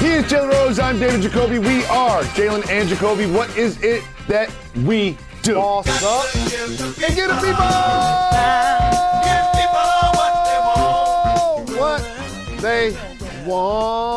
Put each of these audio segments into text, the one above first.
He is Jalen Rose. I'm David Jacoby. We are Jalen and Jacoby. What is it that we do? Boss up. And give the people what they want.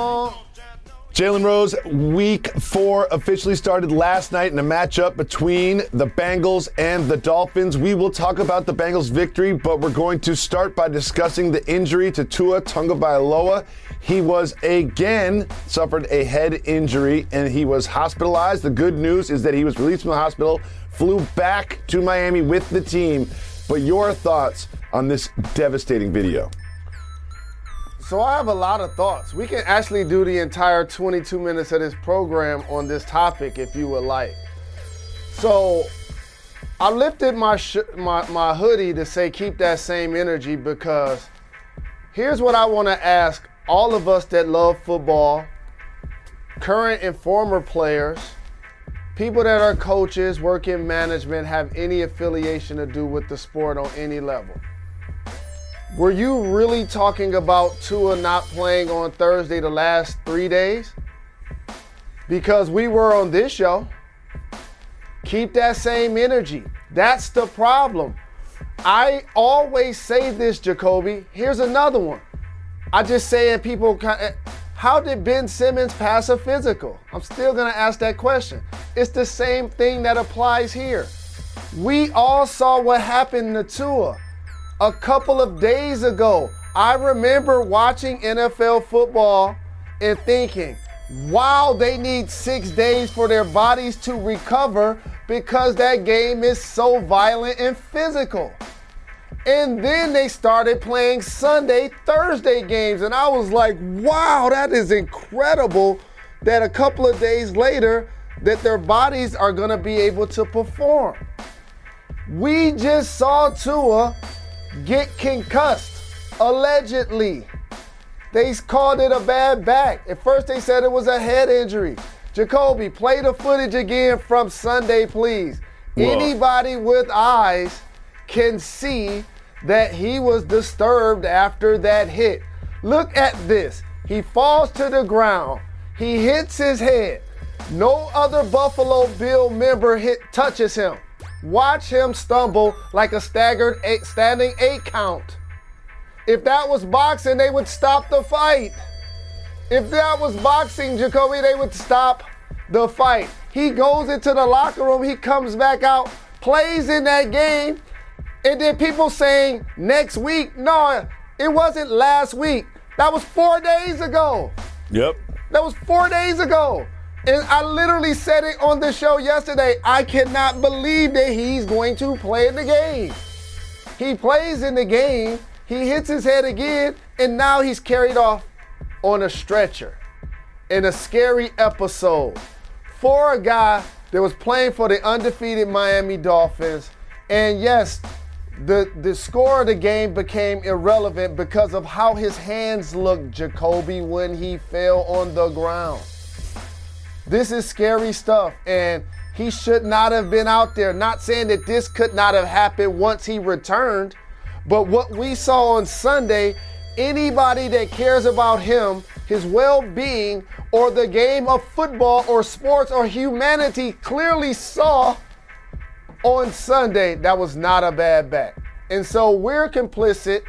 Jalen Rose, week four officially started last night in a matchup between the Bengals and the Dolphins. We will talk about the Bengals' victory, but we're going to start by discussing the injury to Tua Tagovailoa. He was again suffered a head injury and he was hospitalized. The good news is that he was released from the hospital, flew back to Miami with the team. But your thoughts on this devastating video? So I have a lot of thoughts. We can actually do the entire 22 minutes of this program on this topic if you would like. So I lifted my sh- my my hoodie to say keep that same energy because here's what I want to ask all of us that love football, current and former players, people that are coaches, work in management, have any affiliation to do with the sport on any level. Were you really talking about Tua not playing on Thursday the last three days? Because we were on this show. Keep that same energy. That's the problem. I always say this, Jacoby. Here's another one. I just saying people, eh, how did Ben Simmons pass a physical? I'm still to ask that question. It's the same thing that applies here. We all saw what happened to Tua a couple of days ago. I remember watching NFL football and thinking, wow, they need six days for their bodies to recover because that game is so violent and physical. And then they started playing Sunday, Thursday games. And I was like, wow, that is incredible that a couple of days later that their bodies are going to be able to perform. We just saw Tua get concussed, allegedly. They called it a bad back. At first, they said it was a head injury. Jacoby, play the footage again from Sunday, please. Whoa. Anybody with eyes can see that he was disturbed after that hit. Look at this. He falls to the ground. He hits his head. No other Buffalo Bill member hit touches him. Watch him stumble like a staggered eight, standing eight count. If that was boxing, they would stop the fight. If that was boxing, Jacoby, they would stop the fight. He goes into the locker room, he comes back out, plays in that game, and then people saying next week. No, it wasn't last week. That was four days ago. Yep. That was four days ago. And I literally said it on the show yesterday. I cannot believe that he's going to play in the game. He plays in the game, he hits his head again, and now he's carried off on a stretcher in a scary episode for a guy that was playing for the undefeated Miami Dolphins. And yes, the, the score of the game became irrelevant because of how his hands looked, Jacoby, when he fell on the ground. This is scary stuff, and he should not have been out there. Not saying that this could not have happened once he returned, but what we saw on Sunday, anybody that cares about him, his well being, or the game of football or sports or humanity clearly saw on Sunday that was not a bad bet. And so we're complicit,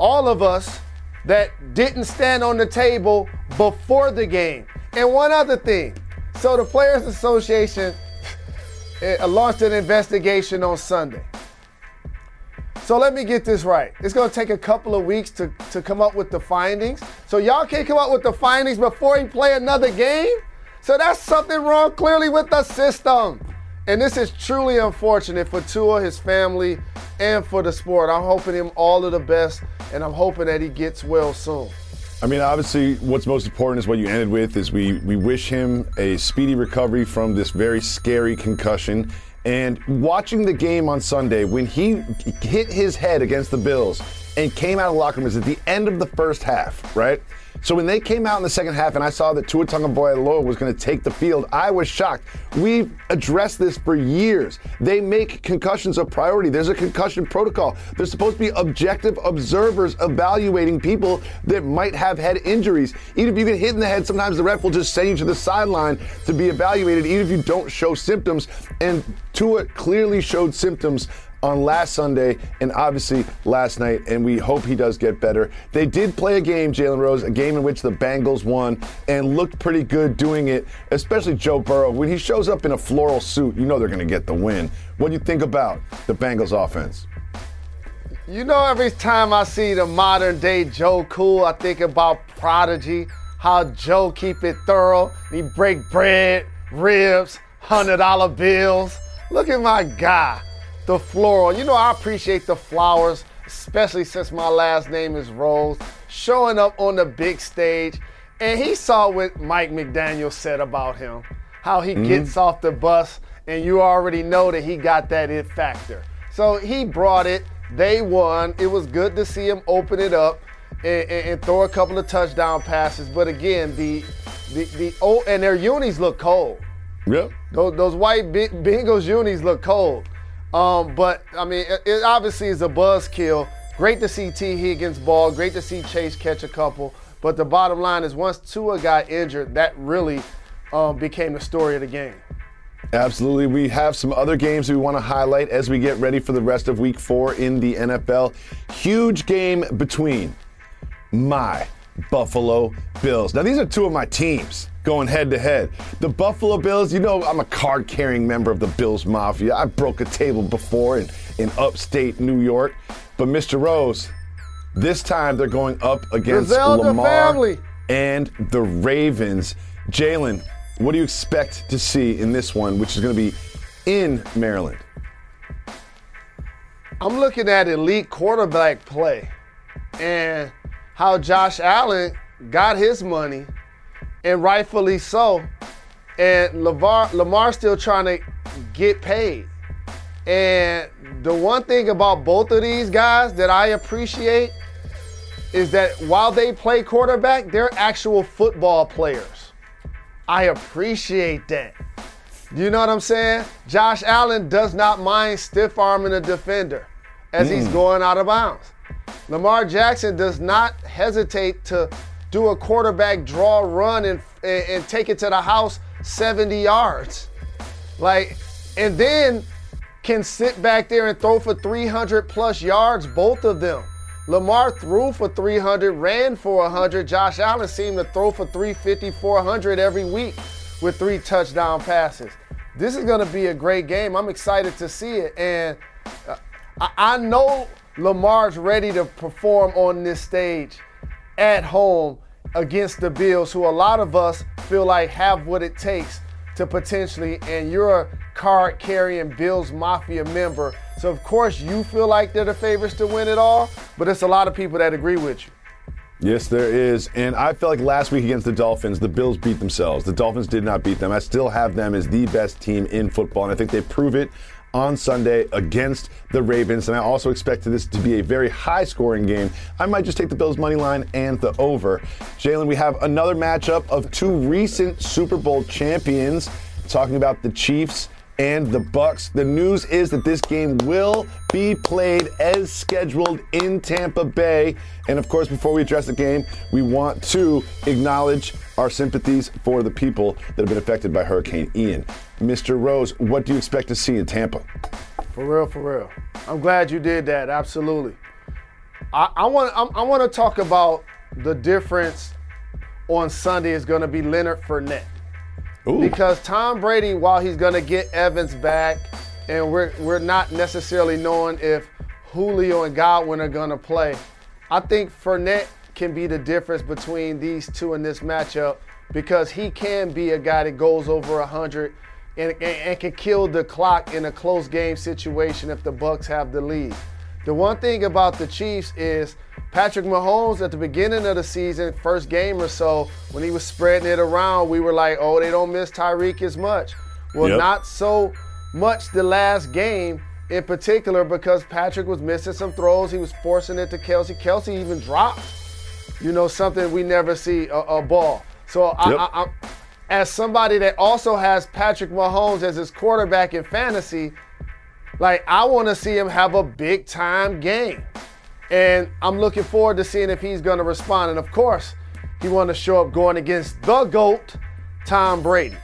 all of us, that didn't stand on the table before the game. And one other thing. So the Players Association eh, launched an investigation on Sunday. So let me get this right. It's going to take a couple of weeks to, to come up with the findings. So y'all can't come up with the findings before he play another game? So that's something wrong clearly with the system. And this is truly unfortunate for Tua, his family, and for the sport. I'm hoping him all of the best, and I'm hoping that he gets well soon. I mean, obviously, what's most important is what you ended with. Is we we wish him a speedy recovery from this very scary concussion. And watching the game on Sunday, when he hit his head against the Bills and came out of locker room, was at the end of the first half, right? So when they came out in the second half and I saw that Tua Tagovailoa was going to take the field, I was shocked. We've addressed this for years. They make concussions a priority. There's a concussion protocol. There's supposed to be objective observers evaluating people that might have head injuries. Even if you get hit in the head, sometimes the ref will just send you to the sideline to be evaluated, even if you don't show symptoms. And Tua clearly showed symptoms on last Sunday and obviously last night, and we hope he does get better. They did play a game, Jalen Rose, a game in which the Bengals won and looked pretty good doing it, especially Joe Burrow. When he shows up in a floral suit, you know they're going to get the win. What do you think about the Bengals offense? You know, every time I see the modern day Joe Cool, I think about Prodigy, how Joe keep it thorough. He break bread, ribs, hundred dollar bills. Look at my guy the floral. You know, I appreciate the flowers, especially since my last name is Rose, showing up on the big stage. And he saw what Mike McDaniel said about him, how he mm-hmm. gets off the bus, and you already know that he got that it factor. So he brought it. They won. It was good to see him open it up and, and, and throw a couple of touchdown passes. But again, the the the oh, and their unis look cold. Yep. Those, those white Bengals unis look cold. Um, but I mean, it, it obviously is a buzzkill. Great to see T. Higgins ball. Great to see Chase catch a couple. But the bottom line is, once Tua got injured, that really um, became the story of the game. Absolutely. We have some other games we want to highlight as we get ready for the rest of week four in the NFL. Huge game between my Buffalo Bills. Now, these are two of my teams going head to head. The Buffalo Bills, you know, I'm a card carrying member of the Bills Mafia. I broke a table before in, in upstate New York. But Mr. Rose, this time they're going up against Griselda Lamar family. and the Ravens. Jalen, what do you expect to see in this one, which is going to be in Maryland? I'm looking at elite quarterback play and how Josh Allen got his money and rightfully so. And Lamar still trying to get paid. And the one thing about both of these guys that I appreciate is that while they play quarterback, they're actual football players. I appreciate that. You know what I'm saying? Josh Allen does not mind stiff arming a defender as mm. he's going out of bounds. Lamar Jackson does not hesitate to do a quarterback draw run and, and, and take it to the house 70 yards. Like, and then can sit back there and throw for 300 plus yards, both of them. Lamar threw for 300, ran for 100. Josh Allen seemed to throw for 350, 400 every week with three touchdown passes. This is going to be a great game. I'm excited to see it. And uh, I know Lamar's ready to perform on this stage at home against the Bills, who a lot of us feel like have what it takes to potentially, and you're a card carrying Bills Mafia member. So, of course, you feel like they're the favorites to win it all, but it's a lot of people that agree with you. Yes, there is. And I felt like last week against the Dolphins, the Bills beat themselves. The Dolphins did not beat them. I still have them as the best team in football, and I think they prove it on Sunday against the Ravens. And I also expect this to be a very high scoring game. I might just take the Bills' money line and the over. Jalen, we have another matchup of two recent Super Bowl champions talking about the Chiefs and the Bucs. The news is that this game will be played as scheduled in Tampa Bay. And of course, before we address the game, we want to acknowledge our sympathies for the people that have been affected by Hurricane Ian. Mr. Rose, what do you expect to see in Tampa? For real, for real. I'm glad you did that. Absolutely. I, I want I, I want to talk about the difference on Sunday is going to be Leonard Fournette. Ooh. Because Tom Brady, while he's going to get Evans back, and we're, we're not necessarily knowing if Julio and Godwin are going to play, I think Fournette can be the difference between these two in this matchup because he can be a guy that goes over 100 and, and, and can kill the clock in a close game situation if the Bucs have the lead. The one thing about the Chiefs is Patrick Mahomes at the beginning of the season, first game or so, when he was spreading it around, we were like, oh, they don't miss Tyreek as much. Well, Yep. not so much the last game in particular because Patrick was missing some throws. He was forcing it to Kelsey. Kelsey even dropped, you know, something we never see a, a ball. So I, Yep. I, I, as somebody that also has Patrick Mahomes as his quarterback in fantasy, like I want to see him have a big time game. And I'm looking forward to seeing if he's going to respond. And of course, he want to show up going against the GOAT, Tom Brady.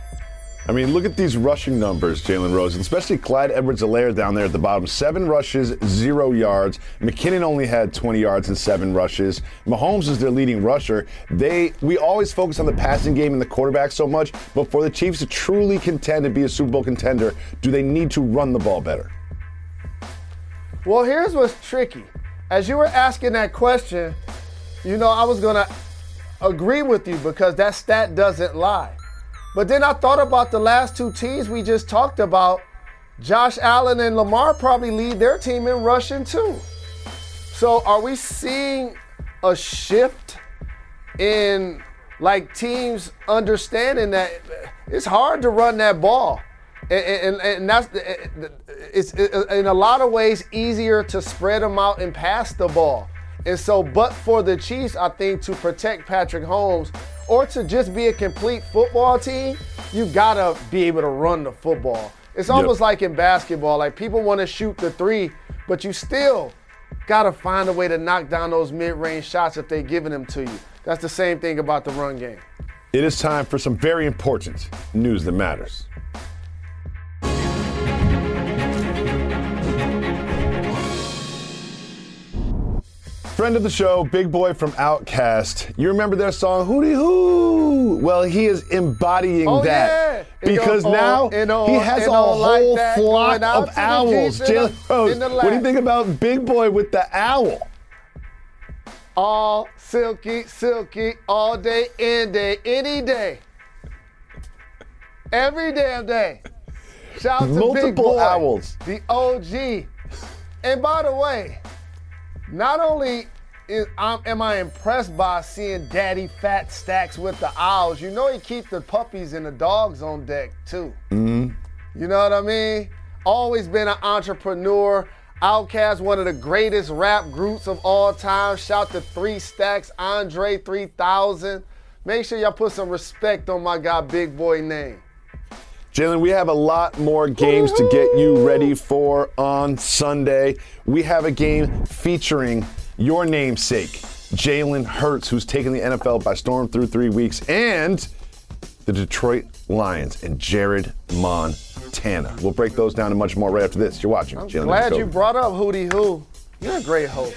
I mean, look at these rushing numbers, Jalen Rose, especially Clyde Edwards-Helaire down there at the bottom. Seven rushes, zero yards. McKinnon only had 20 yards and seven rushes. Mahomes is their leading rusher. They we always focus on the passing game and the quarterback so much, but for the Chiefs to truly contend and be a Super Bowl contender, do they need to run the ball better? Well, here's what's tricky. As you were asking that question, you know, I was to agree with you because that stat doesn't lie. But then I thought about the last two teams we just talked about. Josh Allen and Lamar probably lead their team in rushing too. So are we seeing a shift in like teams understanding that it's hard to run that ball? And, and, and that's eh, eh, it's eh, in a lot of ways easier to spread them out and pass the ball. And so, but for the Chiefs, I think to protect Patrick Mahomes or to just be a complete football team, you gotta be able to run the football. It's almost like in basketball, like people want to shoot the three, but you still gotta find a way to knock down those mid-range shots if they're giving them to you. That's the same thing about the run game. It is time for some very important news that matters. Friend of the show, Big Boy from Outkast. You remember their song Hootie Hoo? Well, he is embodying Oh, that yeah. Because now oh, and on he has a on like whole flock of owls. In the- Jalen Rose, what do you think about Big Boy with the owl? All silky, silky, all day, any day, any day. Every damn day. Shout out to Big Multiple Boy, owls. the OG. And by the way, not only is, um, am I impressed by seeing Daddy Fat Stacks with the owls, you know he keep the puppies and the dogs on deck too. You know what I mean? Always been an entrepreneur. Outkast, one of the greatest rap groups of all time. Shout to Three Stacks, Andre 3000. Make sure y'all put some respect on my guy Big Boy name. Jalen, we have a lot more games to get you ready for on Sunday. We have a game featuring your namesake, Jalen Hurts, who's taken the NFL by storm through three weeks, and the Detroit Lions and Jared Montana. We'll break those down and much more right after this. You're watching I'm Jalen glad you brought up Hootie Hoo. You're a great host.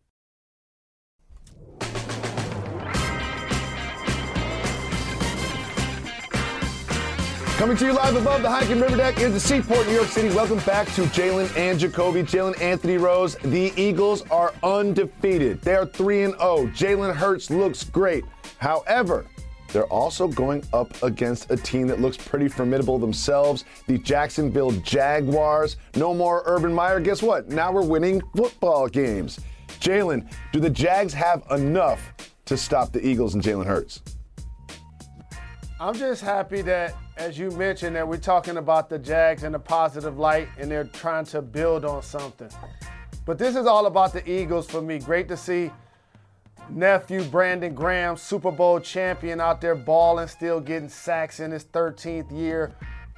Coming to you live above the Heineken River Deck in the Seaport, New York City. Welcome back to Jalen and Jacoby. Jalen Anthony Rose. The Eagles are undefeated. They are 3 and 0. Jalen Hurts looks great. However, they're also going up against a team that looks pretty formidable themselves, the Jacksonville Jaguars. No more Urban Meyer. Guess what? Now we're winning football games. Jalen, do the Jags have enough to stop the Eagles and Jalen Hurts? I'm just happy that, as you mentioned, that we're talking about the Jags in a positive light and they're trying to build on something. But this is all about the Eagles for me. Great to see nephew Brandon Graham, Super Bowl champion, out there balling, still getting sacks in his 13th year,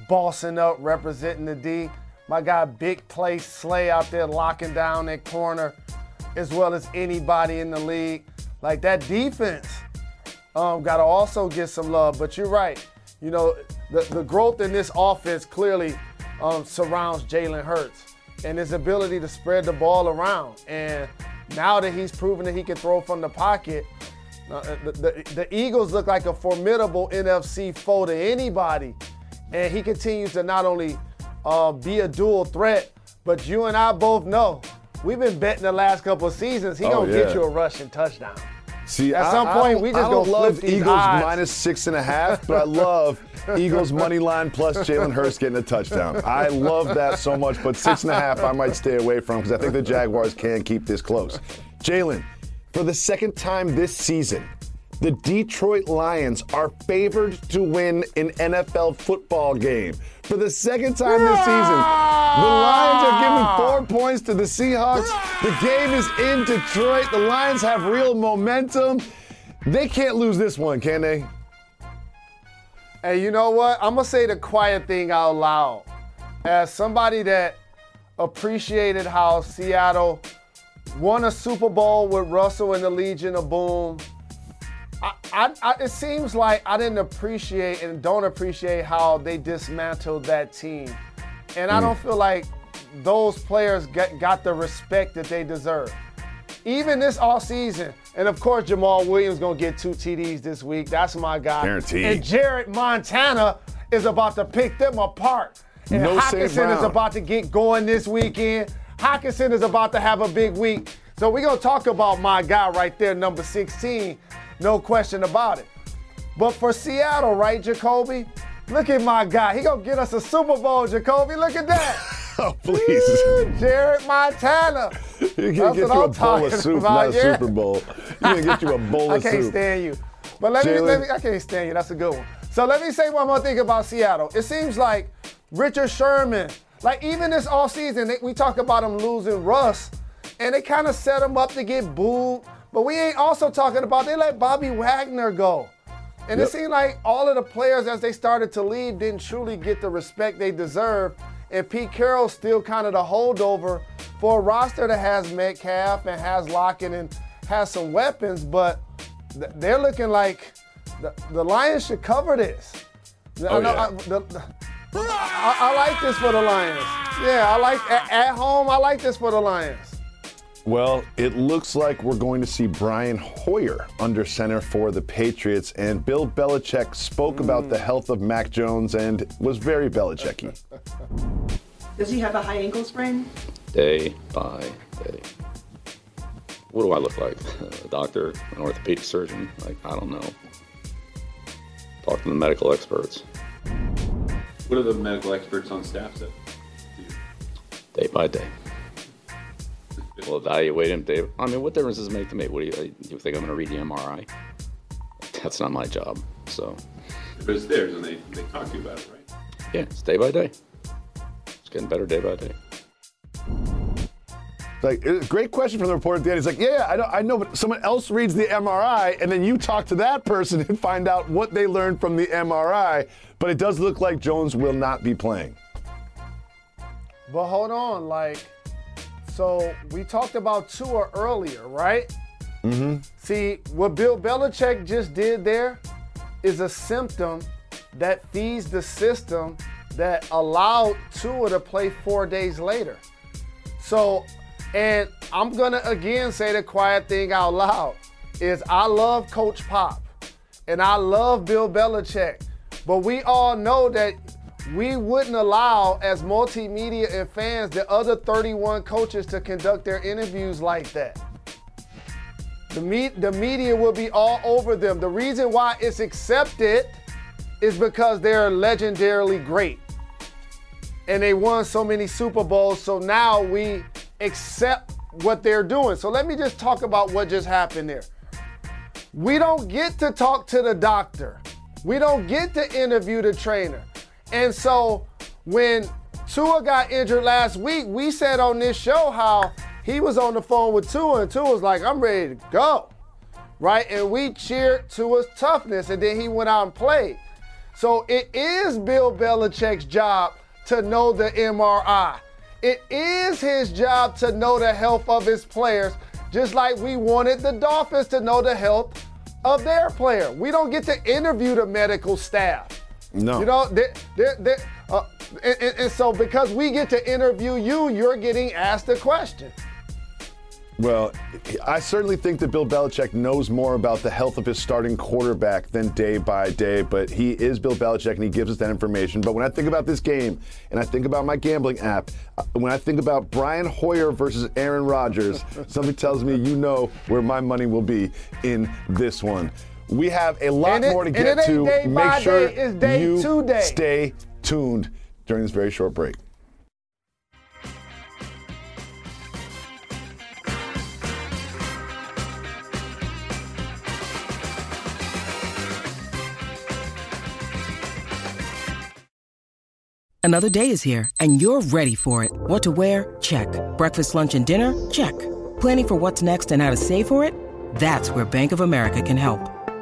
bossing up, representing the D. My guy Big Play Slay out there locking down that corner, as well as anybody in the league. Like that defense, um, got to also get some love. But you're right. You know, the, the growth in this offense clearly um, surrounds Jalen Hurts and his ability to spread the ball around. And now that he's proven that he can throw from the pocket, uh, the, the, the, Eagles look like a formidable NFC foe to anybody. And he continues to not only uh, be a dual threat, but you and I both know we've been betting the last couple of seasons he oh, gonna yeah. get you a rushing touchdown. See, at some I, point, I we just I don't love Eagles minus six and a half, but I love Eagles money line plus Jalen Hurts getting a touchdown. I love that so much, but six and a half I might stay away from because I think the Jaguars can keep this close. Jalen, for the second time this season, the Detroit Lions are favored to win an NFL football game. For the second time this season, the Lions are giving four points to the Seahawks. The game is in Detroit. The Lions have real momentum. They can't lose this one, can they? Hey, you know what? I'm going to say the quiet thing out loud. As somebody that appreciated how Seattle won a Super Bowl with Russell and the Legion of Boom I, I, it seems like I didn't appreciate and don't appreciate how they dismantled that team. And I don't mm. feel like those players get, got the respect that they deserve. Even this all season, and of course Jamaal Williams gonna get two TDs this week. That's my guy. Guaranteed. And Jared Montana is about to pick them apart. And no Hockenson is about to get going this weekend. Hockenson is about to have a big week. So we're gonna talk about my guy right there, number 16. No question about it. But for Seattle, right, Jacoby? Look at my guy. He gonna get us a Super Bowl, Jacoby. Look at that. oh, please. Jared Montana. He can get you I'm a bowl of soup, about. not a yeah. Super Bowl. He gonna get you a bowl of soup. I can't stand you. But let me, let me, I can't stand you. That's a good one. So let me say one more thing about Seattle. It seems like Richard Sherman, like even this all season, they, we talk about him losing Russ, and they kind of set him up to get booed. But we ain't also talking about they let Bobby Wagner go. And yep. it seemed like all of the players, as they started to leave, didn't truly get the respect they deserve. And Pete Carroll's still kind of the holdover for a roster that has Metcalf and has Lockett and has some weapons, but they're looking like the, the Lions should cover this. Oh, I, know, yeah. I, the, the, I, I, like this for the Lions. Yeah, I like at, at home. I like this for the Lions. Well, it looks like we're going to see Brian Hoyer under center for the Patriots. And Bill Belichick spoke mm. about the health of Mac Jones and was very Belichicky. Does he have a high ankle sprain? Day by day. What do I look like? A doctor, an orthopedic surgeon? Like, I don't know. Talk to the medical experts. What are the medical experts on staff say? Day by day. We'll evaluate him. Dave. I mean, what difference does it make to me? What do you, you think I'm going to read the MRI? That's not my job. So. But it's theirs, and they, they talk to you about it, right? Yeah, it's day by day. It's getting better day by day. Like, uh, great question from the reporter at the end. He's like, yeah, I know, I know, but someone else reads the MRI, and then you talk to that person and find out what they learned from the MRI. But it does look like Jones will not be playing. But hold on, like, so we talked about Tua earlier, right? Mm-hmm. See, what Bill Belichick just did there is a symptom that feeds the system that allowed Tua to play four days later. So, and I'm gonna again say the quiet thing out loud is I love Coach Pop and I love Bill Belichick, but we all know that we wouldn't allow, as multimedia and fans, the other 31 coaches to conduct their interviews like that. The, me- the media will be all over them. The reason why it's accepted is because they're legendarily great. And they won so many Super Bowls, so now we accept what they're doing. So let me just talk about what just happened there. We don't get to talk to the doctor We don't get to interview the trainer. And so when Tua got injured last week, we said on this show how he was on the phone with Tua, and Tua was like, I'm ready to go. Right? And we cheered Tua's toughness, and then he went out and played. So it is Bill Belichick's job to know the MRI. It is his job to know the health of his players, just like we wanted the Dolphins to know the health of their player. We don't get to interview the medical staff. No. You know, they're, they're, they're, uh, and, and, and so because we get to interview you, you're getting asked a question. Well, I certainly think that Bill Belichick knows more about the health of his starting quarterback than day by day, but he is Bill Belichick and he gives us that information. But when I think about this game and I think about my gambling app, uh, when I think about Brian Hoyer versus Aaron Rodgers, something tells me you know where my money will be in this one. We have a lot it- more to get to. Make sure day, day you to day. stay tuned during this very short break. Another day is here, and you're ready for it. What to wear? Check. Breakfast, lunch, and dinner? Check. Planning for what's next and how to save for it? That's where Bank of America can help.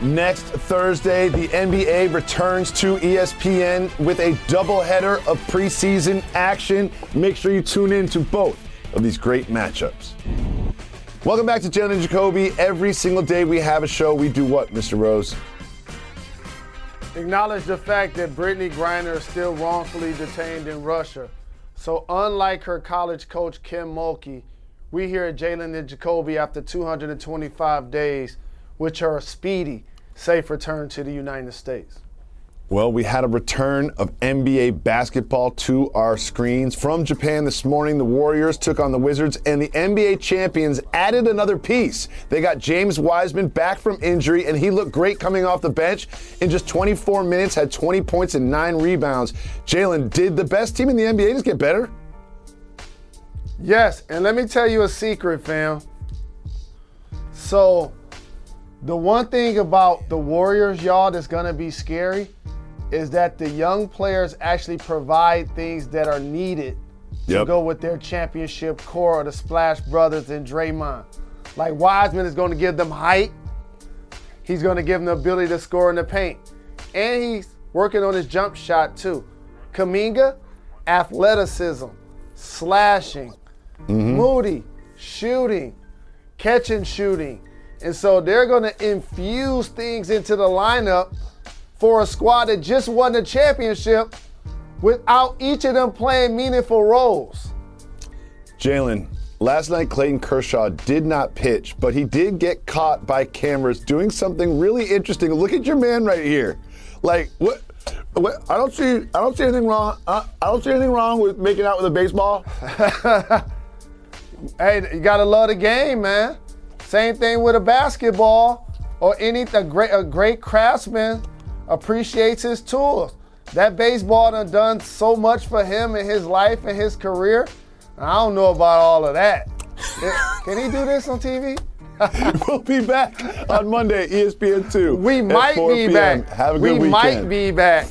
Next Thursday, the NBA returns to ESPN with a doubleheader of preseason action. Make sure you tune in to both of these great matchups. Welcome back to Jalen and Jacoby. Every single day we have a show. We do what, Mr. Rose? Acknowledge the fact that Brittney Griner is still wrongfully detained in Russia. So, unlike her college coach Kim Mulkey, we here at Jalen and Jacoby after 225 days, which are a speedy, safe return to the United States. Well, we had a return of NBA basketball to our screens. From Japan this morning, the Warriors took on the Wizards, and the NBA champions added another piece. They got James Wiseman back from injury, and he looked great coming off the bench. In just 24 minutes, had 20 points and nine rebounds. Jalen, did the best team in the NBA just get better? Yes, and let me tell you a secret, fam. So, the one thing about the Warriors, y'all, that's gonna be scary is that the young players actually provide things that are needed to go with their championship core, the Splash Brothers and Draymond. Like Wiseman is gonna give them height. He's gonna give them the ability to score in the paint. And he's working on his jump shot too. Kuminga, athleticism, slashing, mm-hmm. Moody, shooting, catch and shooting. And so they're going to infuse things into the lineup for a squad that just won the championship without each of them playing meaningful roles. Jalen, last night Clayton Kershaw did not pitch, but he did get caught by cameras doing something really interesting. Look at your man right here. Like what? what I don't see. I don't see anything wrong. I, I don't see anything wrong with making out with a baseball. Hey, you gotta love the game, man. Same thing with a basketball or any a great a great craftsman appreciates his tools. That baseball done done so much for him in his life and his career. I don't know about all of that. Can he do this on TV? we'll be back on Monday, E ESPN two. We might be p.m. back. Have a we good weekend. might be back.